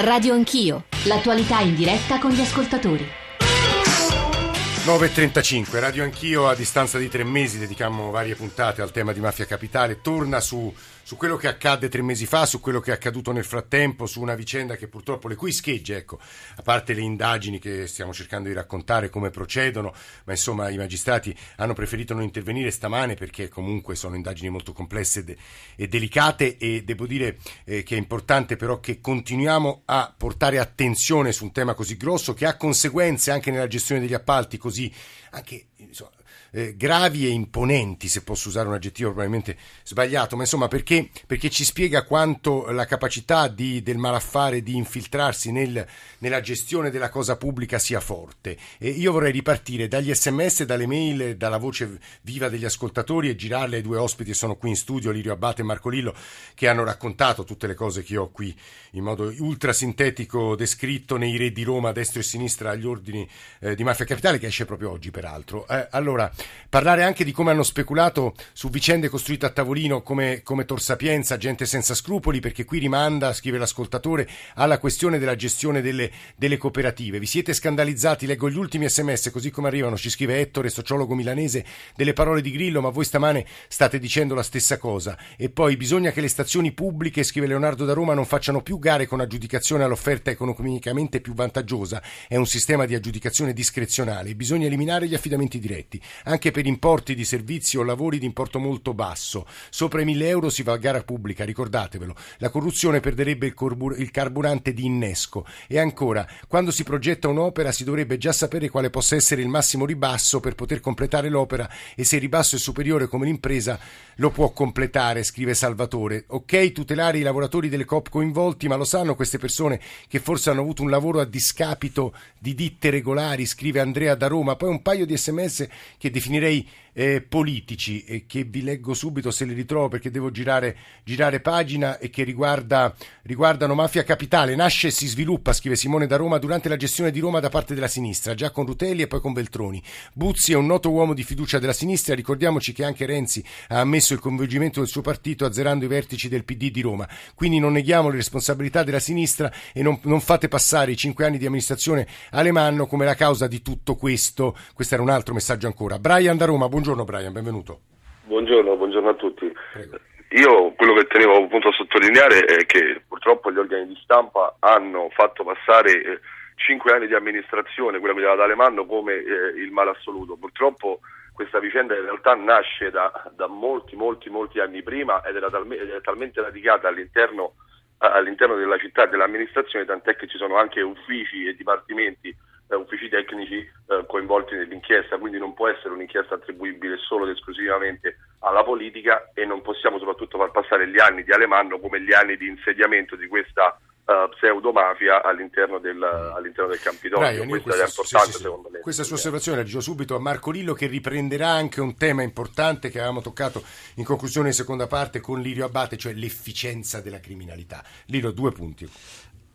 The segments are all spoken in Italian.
Radio Anch'io, l'attualità in diretta con gli ascoltatori. 9.35, Radio Anch'io a distanza di tre mesi dedicammo varie puntate al tema di Mafia Capitale, torna su su quello che accadde tre mesi fa, su quello che è accaduto nel frattempo, su una vicenda che purtroppo le cui schegge, ecco, a parte le indagini che stiamo cercando di raccontare come procedono, ma insomma i magistrati hanno preferito non intervenire stamane perché comunque sono indagini molto complesse e, de- delicate e devo dire eh, che è importante però che continuiamo a portare attenzione su un tema così grosso che ha conseguenze anche nella gestione degli appalti così anche insomma, eh, gravi e imponenti, se posso usare un aggettivo probabilmente sbagliato, ma insomma perché, perché ci spiega quanto la capacità di, del malaffare di infiltrarsi nel, nella gestione della cosa pubblica sia forte. E io vorrei ripartire dagli sms, dalle mail, dalla voce viva degli ascoltatori e girarle ai due ospiti che sono qui in studio, Lirio Abbate e Marco Lillo, che hanno raccontato tutte le cose che ho qui in modo ultra sintetico descritto nei Re di Roma, destra e sinistra, agli ordini eh, di Mafia Capitale, che esce proprio oggi peraltro. Eh, allora, parlare anche di come hanno speculato su vicende costruite a tavolino come, come Tor Sapienza, gente senza scrupoli, perché qui rimanda, scrive l'ascoltatore, alla questione della gestione delle, delle cooperative. Vi siete scandalizzati, leggo gli ultimi sms così come arrivano, ci scrive Ettore, sociologo milanese, delle parole di Grillo, ma voi stamane state dicendo la stessa cosa. E poi bisogna che le stazioni pubbliche, scrive Leonardo da Roma, non facciano più gare con aggiudicazione all'offerta economicamente più vantaggiosa. È un sistema di aggiudicazione discrezionale. Bisogna eliminare gli affidamenti diretti, anche per importi di servizi o lavori di importo molto basso. Sopra i 1000 euro si va a gara pubblica, ricordatevelo. La corruzione perderebbe il, corbur- il carburante di innesco. E ancora, quando si progetta un'opera si dovrebbe già sapere quale possa essere il massimo ribasso per poter completare l'opera e se il ribasso è superiore come l'impresa lo può completare, scrive Salvatore. Ok, tutelare i lavoratori delle COP coinvolti, ma lo sanno queste persone che forse hanno avuto un lavoro a discapito di ditte regolari, scrive Andrea da Roma. Poi un paio di sms che definirei eh, politici e che vi leggo subito se li ritrovo perché devo girare, girare pagina e che riguarda, riguardano Mafia Capitale. Nasce e si sviluppa, scrive Simone da Roma, durante la gestione di Roma da parte della sinistra, già con Rutelli e poi con Beltroni. Buzzi è un noto uomo di fiducia della sinistra, ricordiamoci che anche Renzi ha ammesso il coinvolgimento del suo partito azzerando i vertici del PD di Roma. Quindi non neghiamo le responsabilità della sinistra e non, non fate passare i cinque anni di amministrazione Alemanno come la causa di tutto questo. Questo era un altro messaggio ancora. Brian da Roma, buongiorno. Buongiorno Brian, benvenuto. Buongiorno, buongiorno a tutti. Prego. Io quello che tenevo appunto a sottolineare è che purtroppo gli organi di stampa hanno fatto passare eh, cinque anni di amministrazione, quella guidata da Alemanno, come eh, il male assoluto. Purtroppo questa vicenda in realtà nasce da, da molti, molti, molti anni prima ed era, talme, ed talmente radicata all'interno, all'interno della città e dell'amministrazione, tant'è che ci sono anche uffici e dipartimenti eh, uffici tecnici coinvolti nell'inchiesta, quindi non può essere un'inchiesta attribuibile solo ed esclusivamente alla politica e non possiamo soprattutto far passare gli anni di Alemanno come gli anni di insediamento di questa uh, pseudomafia all'interno del, all'interno del Campidoglio. Brian, questa, è importante sì, sì, secondo me. Questa sua osservazione la dico subito a Marco Lillo che riprenderà anche un tema importante che avevamo toccato in conclusione in seconda parte con Lirio Abate, cioè l'efficienza della criminalità. Lillo, due punti.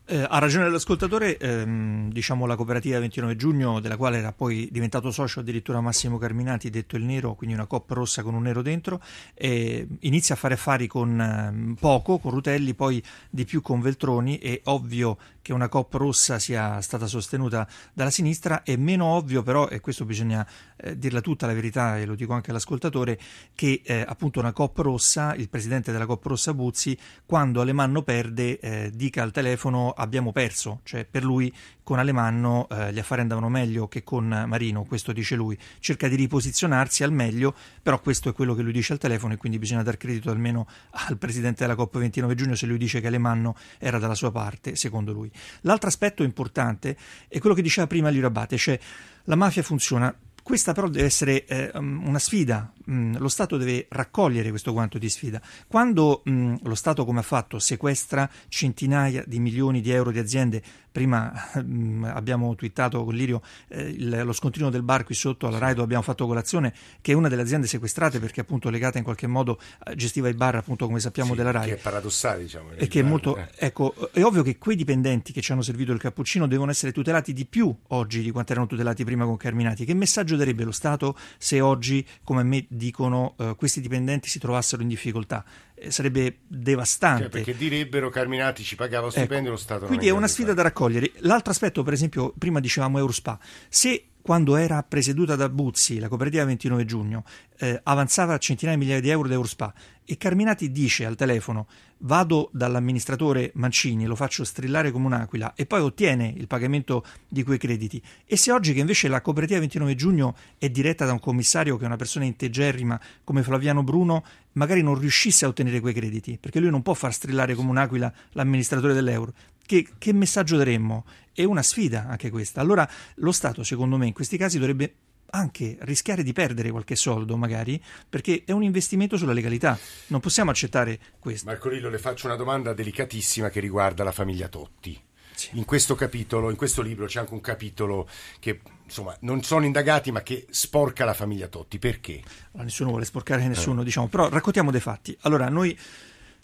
Eh, ha ragione l'ascoltatore, ehm, diciamo la cooperativa 29 giugno, della quale era poi diventato socio addirittura Massimo Carminati, detto il nero, quindi una coppa rossa con un nero dentro, eh, inizia a fare affari con eh, poco, con Rutelli, poi di più con Veltroni, è ovvio che una coppa rossa sia stata sostenuta dalla sinistra, è meno ovvio però, e questo bisogna eh, dirla tutta la verità, e lo dico anche all'ascoltatore, che eh, appunto una coppa rossa, il presidente della coppa rossa Buzzi, quando Alemanno perde, eh, dica al telefono abbiamo perso, cioè per lui con Alemanno eh, gli affari andavano meglio che con Marino, questo dice lui, cerca di riposizionarsi al meglio, però questo è quello che lui dice al telefono e quindi bisogna dar credito almeno al presidente della Coppa 29 giugno se lui dice che Alemanno era dalla sua parte, secondo lui. L'altro aspetto importante è quello che diceva prima Lirabate, cioè la mafia funziona questa però deve essere eh, una sfida, mm, lo Stato deve raccogliere questo quanto di sfida. Quando mm, lo Stato, come ha fatto, sequestra centinaia di milioni di euro di aziende, prima mm, abbiamo twittato con Lirio eh, il, lo scontrino del bar qui sotto alla Raido, abbiamo fatto colazione, che è una delle aziende sequestrate perché appunto legata in qualche modo, eh, gestiva i bar appunto come sappiamo sì, della Rai. Che è paradossale diciamo. E che è molto, eh. ecco, è ovvio che quei dipendenti che ci hanno servito il cappuccino devono essere tutelati di più oggi di quanto erano tutelati prima con Carminati. Che messaggio darebbe lo Stato se oggi, come me dicono, eh, questi dipendenti si trovassero in difficoltà? Eh, sarebbe devastante. Cioè, perché direbbero Carminati ci pagava lo ecco, stipendio ecco, lo Stato Quindi è una sfida da raccogliere. L'altro aspetto, per esempio, prima dicevamo Eurospa. Se quando era presieduta da Buzzi, la cooperativa 29 giugno, eh, avanzava centinaia di migliaia di euro da Eurospa e Carminati dice al telefono vado dall'amministratore Mancini, lo faccio strillare come un'aquila e poi ottiene il pagamento di quei crediti. E se oggi che invece la cooperativa 29 giugno è diretta da un commissario che è una persona integerrima come Flaviano Bruno, magari non riuscisse a ottenere quei crediti, perché lui non può far strillare come un'aquila l'amministratore dell'euro. Che, che messaggio daremmo? È una sfida anche questa. Allora lo Stato, secondo me, in questi casi dovrebbe anche rischiare di perdere qualche soldo, magari, perché è un investimento sulla legalità. Non possiamo accettare questo. Marco Rillo, le faccio una domanda delicatissima che riguarda la famiglia Totti. Sì. In questo capitolo, in questo libro c'è anche un capitolo che insomma non sono indagati ma che sporca la famiglia Totti. Perché? Allora, nessuno vuole sporcare nessuno, eh. diciamo, però raccontiamo dei fatti. Allora, noi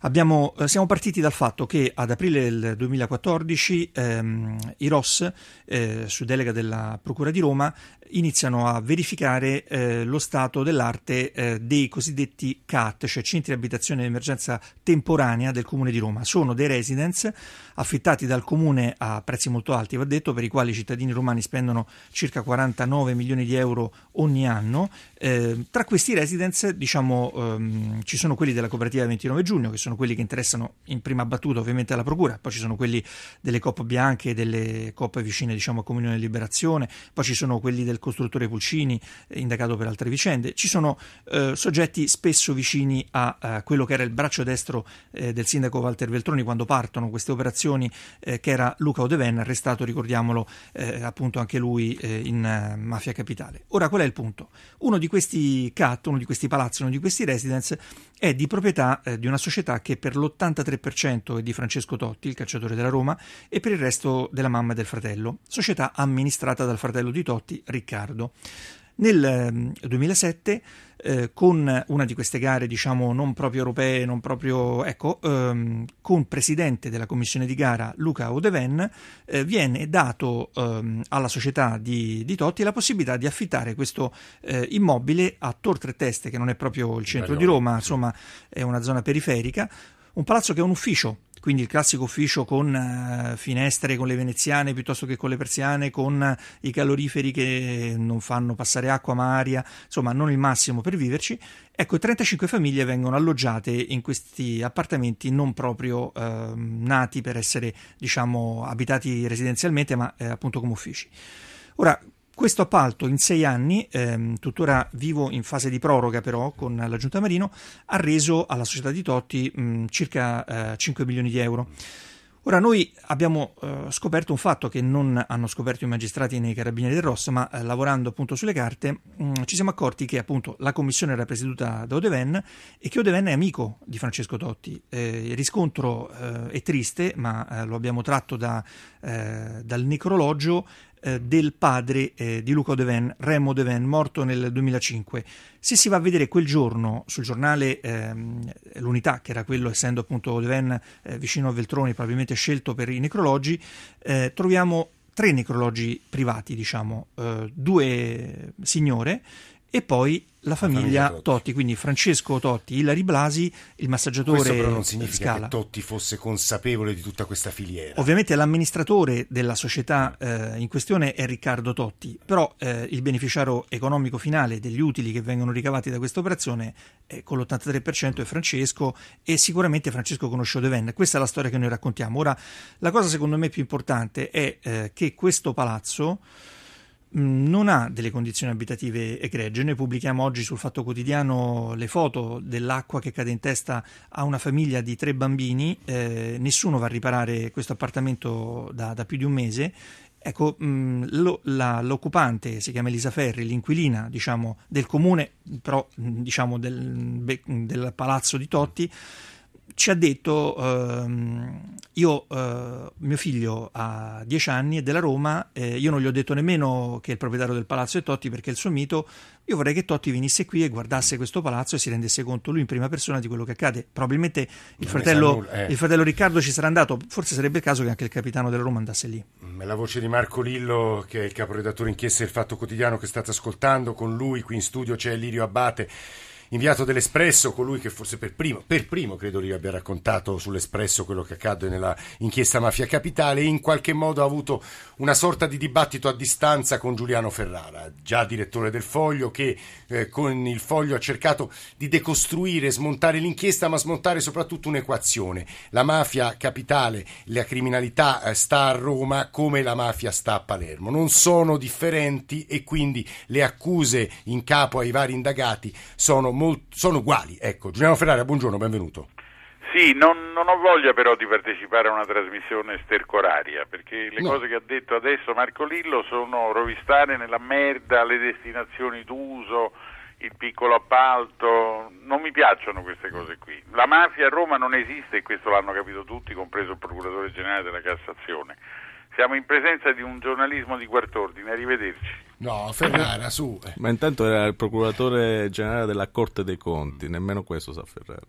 Abbiamo, eh, siamo partiti dal fatto che ad aprile del 2014 ehm, i ROS, eh, su delega della Procura di Roma, iniziano a verificare eh, lo stato dell'arte eh, dei cosiddetti CAT, cioè centri di abitazione di emergenza temporanea del Comune di Roma. Sono dei residence affittati dal Comune a prezzi molto alti, va detto, per i quali i cittadini romani spendono circa 49 milioni di euro ogni anno. Eh, tra questi residence diciamo, ehm, ci sono quelli della cooperativa 29 giugno, che sono sono quelli che interessano in prima battuta ovviamente alla Procura, poi ci sono quelli delle coppe bianche, delle coppe vicine diciamo a Comunione e Liberazione, poi ci sono quelli del costruttore Pulcini, eh, indagato per altre vicende, ci sono eh, soggetti spesso vicini a, a, quello che era il braccio destro eh, del sindaco Walter Veltroni quando partono queste operazioni, eh, che era Luca Odeven, arrestato, ricordiamolo, eh, appunto anche lui eh, in Mafia Capitale. Ora qual è il punto? Uno di questi CAT, uno di questi palazzi, uno di questi residence è di proprietà di una società che per l'83% è di Francesco Totti, il calciatore della Roma, e per il resto della mamma e del fratello, società amministrata dal fratello di Totti, Riccardo. Nel 2007, ehm, eh, con una di queste gare, diciamo, non proprio europee, non proprio, ecco, ehm, con presidente della commissione di gara Luca Odeven, eh, viene dato ehm, alla società di, di, Totti la possibilità di affittare questo eh, immobile a Tor Tre Teste, che non è proprio il centro di Roma, insomma, è una zona periferica, un palazzo che è un ufficio quindi il classico ufficio con uh, finestre con le veneziane piuttosto che con le persiane, con uh, i caloriferi che non fanno passare acqua ma aria, insomma non il massimo per viverci. Ecco, 35 famiglie vengono alloggiate in questi appartamenti non proprio uh, nati per essere, diciamo, abitati residenzialmente, ma eh, appunto come uffici. Ora, questo appalto in sei anni, ehm, tuttora vivo in fase di proroga però con la Giunta Marino, ha reso alla società di Totti mh, circa eh, 5 milioni di euro. Ora noi abbiamo eh, scoperto un fatto che non hanno scoperto i magistrati nei carabinieri del Ross, ma eh, lavorando appunto sulle carte mh, ci siamo accorti che appunto la commissione era presieduta da Odeven e che Odeven è amico di Francesco Totti. Eh, il riscontro eh, è triste, ma eh, lo abbiamo tratto da, eh, dal necrologio eh, del padre eh, di Luca Odeven, Remo Odeven, morto nel 2005. Se si va a vedere quel giorno sul giornale ehm, L'Unità, che era quello, essendo appunto Odeven eh, vicino a Veltroni, probabilmente scelto per i necrologi, eh, troviamo tre necrologi privati, diciamo, eh, due signore e poi la famiglia, famiglia Totti. Totti. quindi Francesco Totti, Ilari Blasi, il massaggiatore Questo però non significa Scala. che Totti fosse consapevole di tutta questa filiera. Ovviamente l'amministratore della società eh, in questione è Riccardo Totti, però eh, il beneficiario economico finale degli utili che vengono ricavati da questa operazione eh, con l'83% è Francesco e sicuramente Francesco conosce Odeven. Questa è la storia che noi raccontiamo. Ora, la cosa secondo me più importante è eh, che questo palazzo non ha delle condizioni abitative egregie. Noi pubblichiamo oggi sul Fatto Quotidiano le foto dell'acqua che cade in testa a una famiglia di tre bambini, eh, nessuno va a riparare questo appartamento da, da più di un mese. Ecco, mh, mm, lo, la, l'occupante si chiama Elisa Ferri, l'inquilina diciamo, del comune, però mm, diciamo, del, del palazzo di Totti ci ha detto ehm, io, eh, mio figlio ha 10 anni, è della Roma, eh, io non gli ho detto nemmeno che il proprietario del palazzo è Totti perché è il suo mito, io vorrei che Totti venisse qui e guardasse questo palazzo e si rendesse conto lui in prima persona di quello che accade. Probabilmente il, fratello, eh. il fratello, Riccardo ci sarà andato, forse sarebbe il caso che anche il capitano della Roma andasse lì. Mm, la voce di Marco Lillo, che è il caporedattore inchiesta del Fatto Quotidiano che state ascoltando, con lui qui in studio c'è Lirio Abate inviato dell'Espresso, colui che forse per primo, per primo credo li abbia raccontato sull'Espresso quello che accade nella inchiesta Mafia Capitale in qualche modo ha avuto una sorta di dibattito a distanza con Giuliano Ferrara, già direttore del Foglio, che eh, con il Foglio ha cercato di decostruire, smontare l'inchiesta, ma smontare soprattutto un'equazione. La mafia capitale, la criminalità eh, sta a Roma come la mafia sta a Palermo. Non sono differenti e quindi le accuse in capo ai vari indagati sono molto, sono uguali. Ecco, Giuliano Ferrara, buongiorno, benvenuto. Sì, non, non, ho voglia però di partecipare a una trasmissione stercoraria, perché le no. cose che ha detto adesso Marco Lillo sono rovistare nella merda le destinazioni d'uso, il piccolo appalto, non mi piacciono queste cose qui. La mafia a Roma non esiste e questo l'hanno capito tutti, compreso il procuratore generale della Cassazione. Siamo in presenza di un giornalismo di quart'ordine, arrivederci. No, Ferrara, su. Ma intanto era il procuratore generale della Corte dei Conti, nemmeno questo sa Ferrara.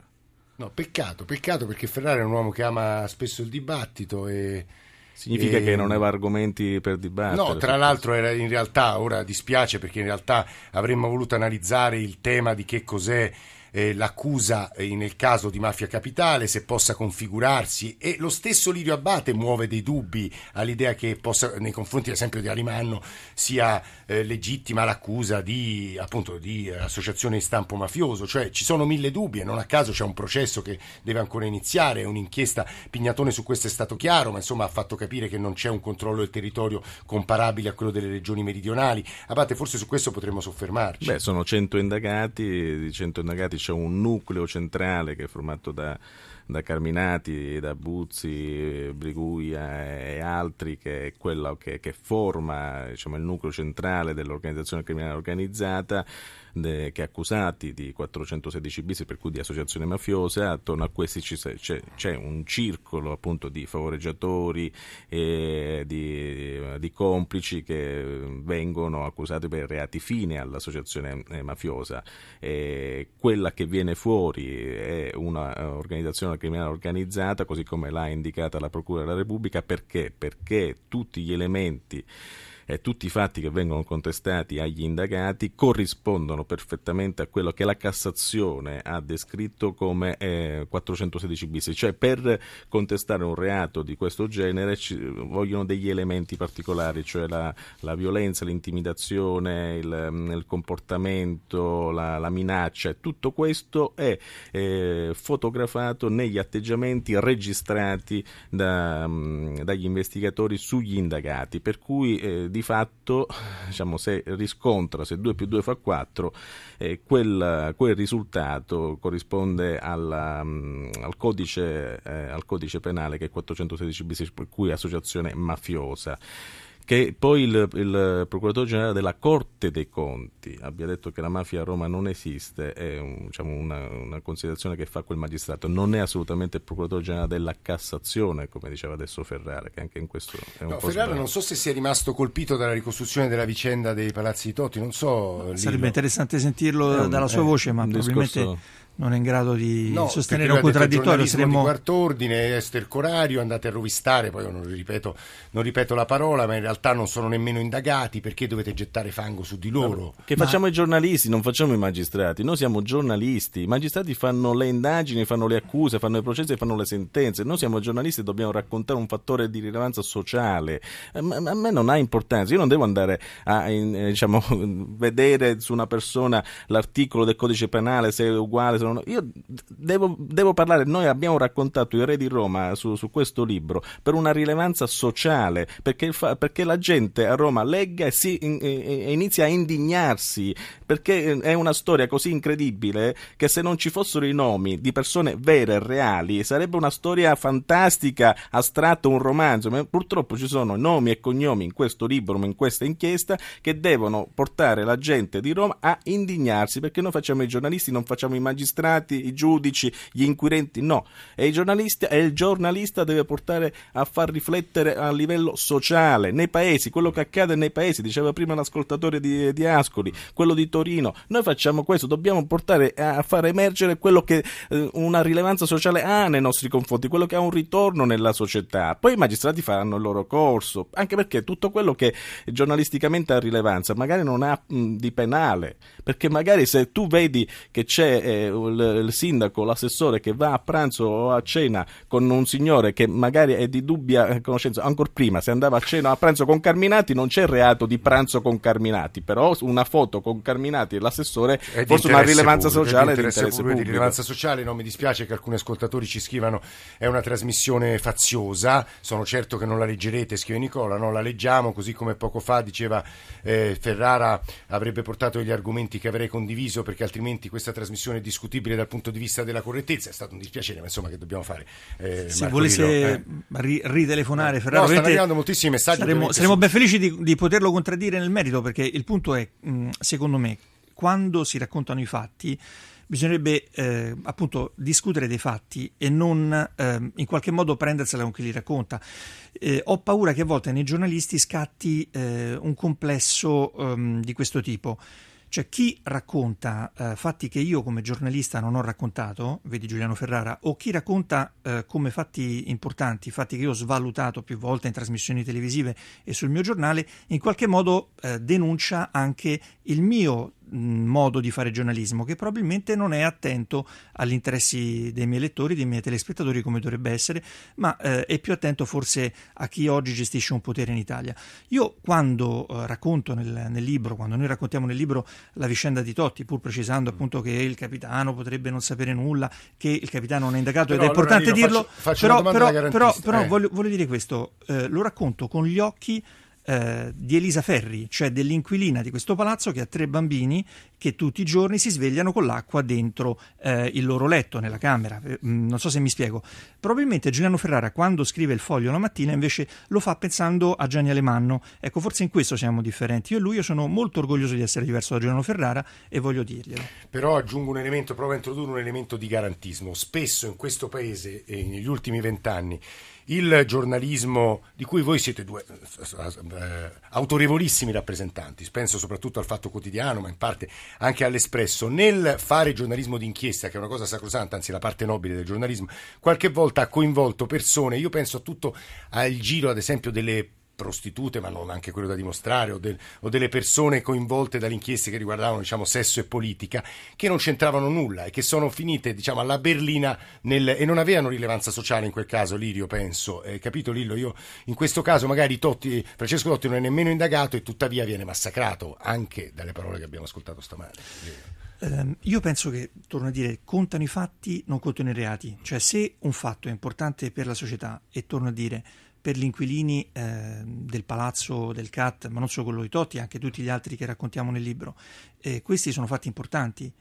No, peccato, peccato perché Ferrara è un uomo che ama spesso il dibattito e... Significa e... che non aveva argomenti per dibattere? No, tra l'altro era in realtà, ora dispiace perché in realtà avremmo voluto analizzare il tema di che cos'è eh, l'accusa eh, nel caso di mafia capitale, se possa configurarsi e lo stesso Lirio Abate muove dei dubbi all'idea che possa, nei confronti ad esempio di Arimanno sia eh, legittima l'accusa di, appunto, di associazione di stampo mafioso, cioè ci sono mille dubbi e non a caso c'è un processo che deve ancora iniziare, un'inchiesta Pignatone su questo è stato chiaro, ma insomma ha fatto capire che non c'è un controllo del territorio comparabile a quello delle regioni meridionali. Abate, forse su questo potremmo soffermarci. Beh, sono 100 indagati, di 100 indagati c'è un nucleo centrale che è formato da, da Carminati, da Buzzi, Briguia e altri, che è quello che, che forma diciamo, il nucleo centrale dell'organizzazione criminale organizzata de, che accusati di 416 bis, per cui di associazione mafiosa, attorno a questi c'è, c'è un circolo appunto di favoreggiatori e di, di, complici che vengono accusati per reati fine all'associazione eh, mafiosa. E quella che viene fuori è un'organizzazione criminale organizzata, così come l'ha indicata la Procura della Repubblica, perché? Perché tutti gli elementi eh, tutti i fatti che vengono contestati agli indagati corrispondono perfettamente a quello che la Cassazione ha descritto come eh, 416 bis, cioè per contestare un reato di questo genere ci vogliono degli elementi particolari, cioè la, la violenza, l'intimidazione, il, mm, il comportamento, la, la, minaccia, tutto questo è eh, fotografato negli atteggiamenti registrati da, mm, dagli investigatori sugli indagati, per cui eh, di fatto diciamo, se riscontra, se 2 più 2 fa 4, eh, quel, quel, risultato corrisponde alla, um, al, codice, eh, al, codice, penale che è 416 bis, per cui associazione mafiosa che poi il, il, procuratore generale della Corte dei Conti abbia detto che la mafia a Roma non esiste è un, diciamo, una, una, considerazione che fa quel magistrato, non è assolutamente il procuratore generale della Cassazione, come diceva adesso Ferrara, che anche in questo è un no, po' Ferrara sbaglio. non so se sia rimasto colpito dalla ricostruzione della vicenda dei palazzi di Totti, non so. Sarebbe interessante sentirlo dalla sua voce, ma probabilmente... Discorso non è in grado di no, sostenere un contraddittorio. Saremmo... di quart'ordine, estercorario, andate a rovistare, poi non ripeto, non ripeto, la parola, ma in realtà non sono nemmeno indagati perché dovete gettare fango su di loro. Che ma... facciamo i giornalisti, non facciamo i magistrati, noi siamo giornalisti, i magistrati fanno le indagini, fanno le accuse, fanno i processi e fanno le sentenze, noi siamo giornalisti e dobbiamo raccontare un fattore di rilevanza sociale, ma a me non ha importanza, io non devo andare a in, eh, diciamo, vedere su una persona l'articolo del codice penale se è uguale, non non, io devo, devo, parlare, noi abbiamo raccontato i re di Roma su, su questo libro per una rilevanza sociale, perché, fa, perché, la gente a Roma legga e, si, e, e inizi a indignarsi, perché eh, è una storia così incredibile che se non ci fossero i nomi di persone vere e reali sarebbe una storia fantastica, astratta, un romanzo, ma purtroppo ci sono nomi e cognomi in questo libro, in questa inchiesta, che devono portare la gente di Roma a indignarsi, perché noi facciamo i giornalisti, non facciamo i magistrati, i giudici, gli inquirenti, no, e, i giornalisti, e il giornalista deve portare a far riflettere a livello sociale, nei paesi, quello che accade nei paesi, diceva prima l'ascoltatore di, di Ascoli, quello di Torino, noi facciamo questo, dobbiamo portare a far emergere quello che eh, una rilevanza sociale ha nei nostri confronti, quello che ha un ritorno nella società, poi i magistrati faranno il loro corso, anche perché tutto quello che giornalisticamente ha rilevanza magari non ha mh, di penale, perché magari se tu vedi che c'è eh, il, il sindaco, l'assessore che va a pranzo o a cena con un signore che magari è di dubbia conoscenza, ancora prima se andava a cena o a pranzo con Carminati non c'è reato di pranzo con Carminati, però una foto con Carminati e l'assessore è forse una rilevanza pubblico, sociale di interesse, pubblico, pubblico. di rilevanza sociale, non mi dispiace che alcuni ascoltatori ci scrivano è una trasmissione faziosa, sono certo che non la leggerete, scrive Nicola, non la leggiamo, così come poco fa diceva eh, Ferrara avrebbe portato gli argomenti che avrei condiviso perché altrimenti questa trasmissione è discutibile dal punto di vista della correttezza, è stato un dispiacere, ma insomma che dobbiamo fare? Eh, Se Marco volesse Lillo, eh. ri- ritelefonare No, Ferrara, stanno ovviamente arrivando moltissimi messaggi. saremo su- ben felici di, di poterlo contraddire nel merito perché il punto è, mh, secondo me, quando si raccontano i fatti bisognerebbe eh, appunto discutere dei fatti e non ehm, in qualche modo prendersela con chi li racconta. Eh, ho paura che a volte nei giornalisti scatti eh, un complesso ehm, di questo tipo. Cioè chi racconta eh, fatti che io come giornalista non ho raccontato, vedi Giuliano Ferrara, o chi racconta eh, come fatti importanti, fatti che io ho svalutato più volte in trasmissioni televisive e sul mio giornale, in qualche modo eh, denuncia anche il mio modo di fare giornalismo, che probabilmente non è attento agli interessi dei miei lettori, dei miei telespettatori come dovrebbe essere, ma eh, è più attento forse a chi oggi gestisce un potere in Italia. Io quando eh, racconto nel, nel libro, quando noi raccontiamo nel libro la vicenda di Totti, pur precisando appunto che il capitano potrebbe non sapere nulla, che il capitano non è indagato Però, ed è allora, importante Nino, dirlo, faccio- faccio però, però, però Eh. voglio, voglio dire questo, eh, lo racconto con gli occhi eh, di Elisa Ferri, cioè dell'inquilina di questo palazzo che ha tre bambini che tutti i giorni si svegliano con l'acqua dentro eh, il loro letto nella camera. Eh, mm, non so se mi spiego. Probabilmente Giuliano Ferrara quando scrive il foglio la mattina invece lo fa pensando a Gianni Alemanno. Ecco, forse in questo siamo differenti. Io e lui io sono molto orgoglioso di essere diverso da Giuliano Ferrara e voglio dirglielo. Però aggiungo un elemento, provo a introdurre un elemento di garantismo. Spesso in questo paese, e negli ultimi vent'anni, il giornalismo di cui voi siete due eh, autorevolissimi rappresentanti, penso soprattutto al Fatto Quotidiano, ma in parte anche all'Espresso, nel fare giornalismo d'inchiesta, che è una cosa sacrosanta, anzi la parte nobile del giornalismo, qualche volta ha coinvolto persone, io penso a tutto al giro ad esempio delle prostitute, ma non anche quello da dimostrare, o, del- o delle persone coinvolte dalle inchieste che riguardavano diciamo, sesso e politica, che non c'entravano nulla e che sono finite diciamo, alla berlina nel- e non avevano rilevanza sociale in quel caso, Lirio, penso. Eh, capito Lillo? Io in questo caso magari Totti, Francesco Totti non è nemmeno indagato e tuttavia viene massacrato anche dalle parole che abbiamo ascoltato stamane. Ehm, io penso che, torno a dire, contano i fatti, non contano i reati. Cioè, se un fatto è importante per la società, e torno a dire, per gli inquilini eh, del palazzo del CAT, ma non solo quello di Totti, anche tutti gli altri che raccontiamo nel libro, eh, questi sono fatti importanti.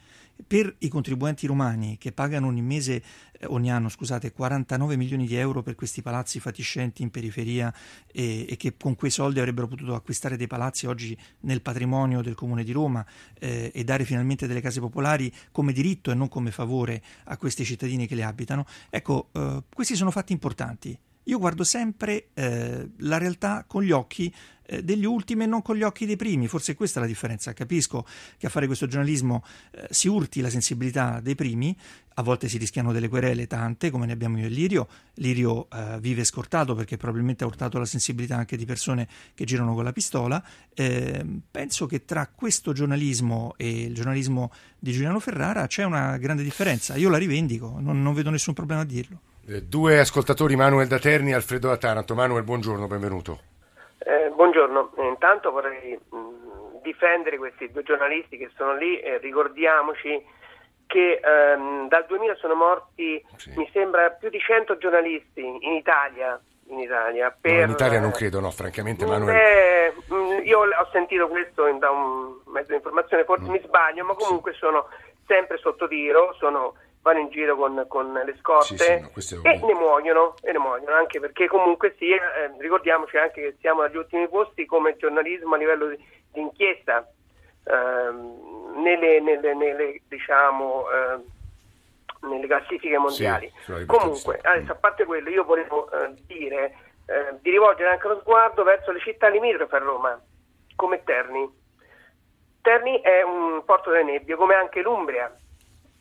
Per i contribuenti romani che pagano ogni mese, eh, ogni anno, scusate, 49 milioni di euro per questi palazzi fatiscenti in periferia e, e che con quei soldi avrebbero potuto acquistare dei palazzi oggi nel patrimonio del Comune di Roma eh, e dare finalmente delle case popolari come diritto e non come favore a questi cittadini che le abitano, ecco, eh, questi sono fatti importanti. Io guardo sempre eh, la realtà con gli occhi eh, degli ultimi e non con gli occhi dei primi, forse questa è la differenza. Capisco che a fare questo giornalismo eh, si urti la sensibilità dei primi, a volte si rischiano delle querele tante, come ne abbiamo io e Lirio. Lirio eh, vive scortato perché probabilmente ha urtato la sensibilità anche di persone che girano con la pistola. Eh, penso che tra questo giornalismo e il giornalismo di Giuliano Ferrara c'è una grande differenza. Io la rivendico, non, non vedo nessun problema a dirlo. Eh, Due ascoltatori, Manuel da Terni e Alfredo da Taranto. Manuel, buongiorno, benvenuto. Eh, buongiorno, Eh, intanto vorrei mh, difendere questi due giornalisti che sono lì e ricordiamoci che ehm, dal 2000 sono morti, Sì. mi sembra, più di 100 giornalisti in Italia in Italia. Per, no, in Italia non credo, no, francamente. Manuel... Eh, io ho sentito questo da un mezzo di informazione, forse mm. mi sbaglio, ma comunque sono sempre sotto tiro, sono, vanno in giro con, con le scorte sì, sì, no, e, ne muoiono, e ne muoiono, anche perché comunque sia, eh, ricordiamoci anche che siamo agli ultimi posti come giornalismo a livello di, di inchiesta. Eh, nelle, nelle, nelle, diciamo, eh, nelle classifiche mondiali. Sì, Comunque, adesso, a parte quello, io volevo eh, dire eh, di rivolgere anche lo sguardo verso le città limitrofe a Roma, come Terni. Terni è un porto delle nebbie, come anche l'Umbria.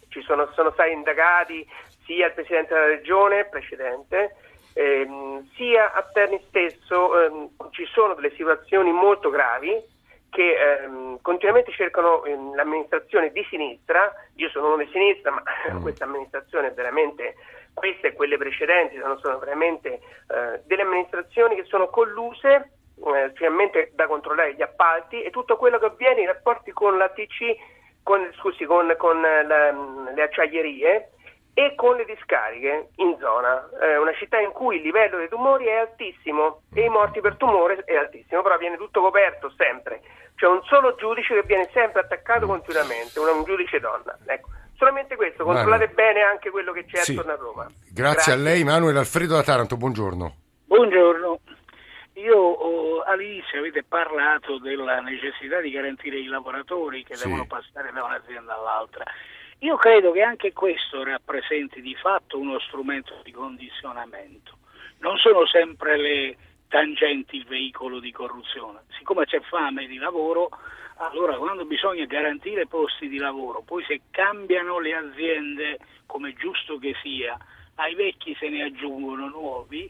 Ci sono, sono stati indagati sia il Presidente della Regione precedente, ehm, sia a Terni stesso ehm, ci sono delle situazioni molto gravi che ehm, continuamente cercano ehm, l'amministrazione di sinistra, io sono uno di sinistra, ma mm. questa amministrazione è veramente, questa e quelle precedenti sono, sono veramente eh, delle amministrazioni che sono colluse eh, finalmente da controllare gli appalti e tutto quello che avviene in rapporti con la TC, con, scusi, con, con la, le acciaierie e con le discariche in zona, eh, una città in cui il livello dei tumori è altissimo e i morti per tumore è altissimo, però viene tutto coperto sempre. C'è un solo giudice che viene sempre attaccato continuamente, un, un giudice donna. Ecco. Solamente questo, controllate Manuel. bene anche quello che c'è sì. attorno a Roma. Grazie, Grazie, a lei, Manuel Alfredo da Taranto, buongiorno. Buongiorno. Io oh, all'inizio avete parlato della necessità di garantire i lavoratori che sì. devono passare da un'azienda all'altra. Io credo che anche questo rappresenti di fatto uno strumento di condizionamento. Non sono sempre le tangenti il veicolo di corruzione. Siccome c'è fame di lavoro, allora quando bisogna garantire posti di lavoro, poi se cambiano le aziende, come giusto che sia, ai vecchi se ne aggiungono nuovi,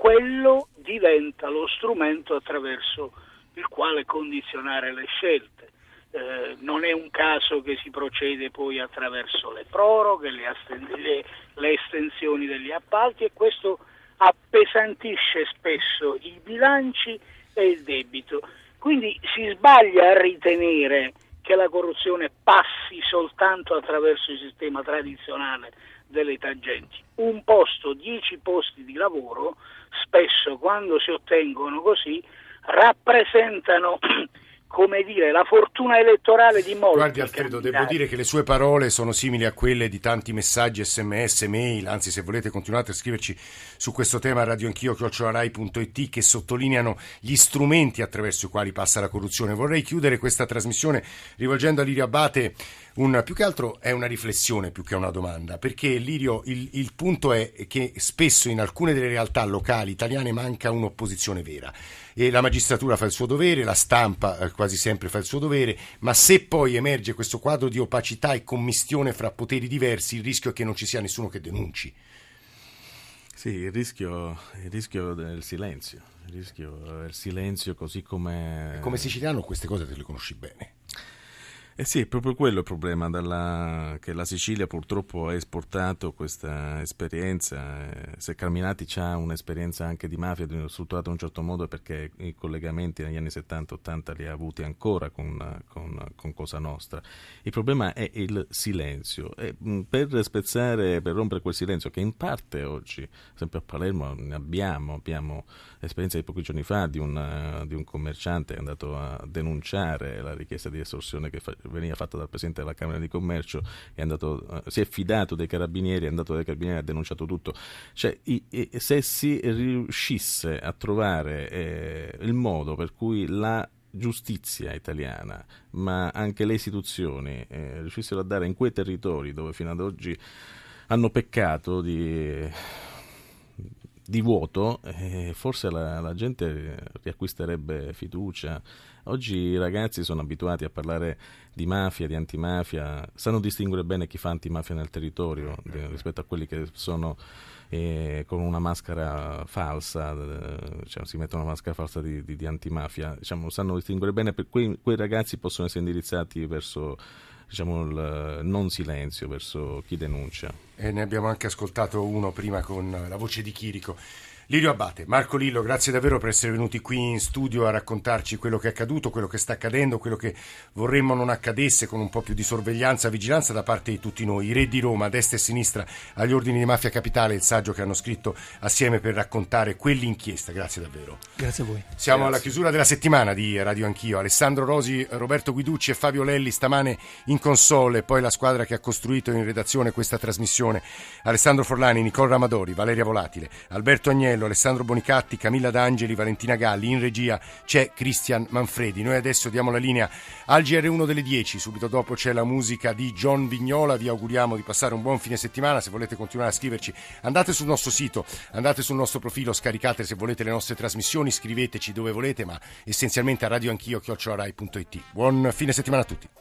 quello diventa lo strumento attraverso il quale condizionare le scelte. Eh, non è un caso che si procede poi attraverso le proroghe, le, le, le estensioni degli appalti e questo appesantisce spesso i bilanci e il debito. Quindi si sbaglia a ritenere che la corruzione passi soltanto attraverso il sistema tradizionale delle tangenti. Un posto, dieci posti di lavoro, spesso quando si ottengono così, rappresentano come dire, la fortuna elettorale di molti. Guardi Alfredo, devo dire che le sue parole sono simili a quelle di tanti messaggi sms, mail, anzi se volete continuate a scriverci su questo tema a radioanchio.it che sottolineano gli strumenti attraverso i quali passa la corruzione. Vorrei chiudere questa trasmissione rivolgendo a Lirio Abate un, più che altro è una riflessione più che una domanda, perché Lirio il, il punto è che spesso in alcune delle realtà locali italiane manca un'opposizione vera e la magistratura fa il suo dovere, la stampa eh, quasi sempre fa il suo dovere, ma se poi emerge questo quadro di opacità e commistione fra poteri diversi, il rischio è che non ci sia nessuno che denunci. Sì, il rischio, il rischio del silenzio, il rischio del silenzio così come... Come siciliano queste cose te le conosci bene. Eh sì, è proprio quello il problema, dalla, che la Sicilia purtroppo ha esportato questa esperienza. Eh, se Carminati ha un'esperienza anche di mafia strutturata in un certo modo è perché i collegamenti negli anni 70-80 li ha avuti ancora con, con, con, Cosa Nostra. Il problema è il silenzio. E per spezzare, per rompere quel silenzio che in parte oggi, sempre a Palermo, ne abbiamo, abbiamo l'esperienza di pochi giorni fa di un, di un commerciante che è andato a denunciare la richiesta di estorsione che fa, veniva fatta dal Presidente della Camera di Commercio, è andato, uh, si è fidato dei carabinieri, è andato dai carabinieri e ha denunciato tutto. Cioè, i, i, se si riuscisse a trovare eh, il modo per cui la giustizia italiana, ma anche le istituzioni eh, riuscissero a dare in quei territori dove fino ad oggi hanno peccato di di vuoto, eh, forse la, la, gente riacquisterebbe fiducia. Oggi i ragazzi sono abituati a parlare di mafia, di antimafia, sanno distinguere bene chi fa antimafia nel territorio di, rispetto a quelli che sono eh, con una maschera falsa, eh, diciamo, si mettono una maschera falsa di, di, di antimafia, diciamo, sanno distinguere bene, per quei, quei ragazzi possono essere indirizzati verso diciamo, il non silenzio verso chi denuncia. E ne abbiamo anche ascoltato uno prima con la voce di Chirico. Lirio Abate, Marco Lillo, grazie davvero per essere venuti qui in studio a raccontarci quello che è accaduto, quello che sta accadendo, quello che vorremmo non accadesse con un po' più di sorveglianza e vigilanza da parte di tutti noi. I re di Roma, a destra e a sinistra, agli ordini di mafia capitale, il saggio che hanno scritto assieme per raccontare quell'inchiesta. Grazie davvero. Grazie a voi. Siamo grazie. alla chiusura della settimana di Radio Anch'io. Alessandro Rosi, Roberto Guiducci e Fabio Lelli stamane in console e poi la squadra che ha costruito in redazione questa trasmissione. Alessandro Forlani, Nicola Ramadori, Valeria Volatile, Alberto Agnello, Marcello, Alessandro Bonicatti, Camilla D'Angeli, Valentina Galli. In regia c'è Cristian Manfredi. Noi adesso diamo la linea al GR1 delle 10. Subito dopo c'è la musica di John Vignola. Vi auguriamo di passare un buon fine settimana. Se volete continuare a scriverci, andate sul nostro sito, andate sul nostro profilo, scaricate se volete le nostre trasmissioni, scriveteci dove volete, ma essenzialmente a radioanchio.it. Buon fine settimana a tutti.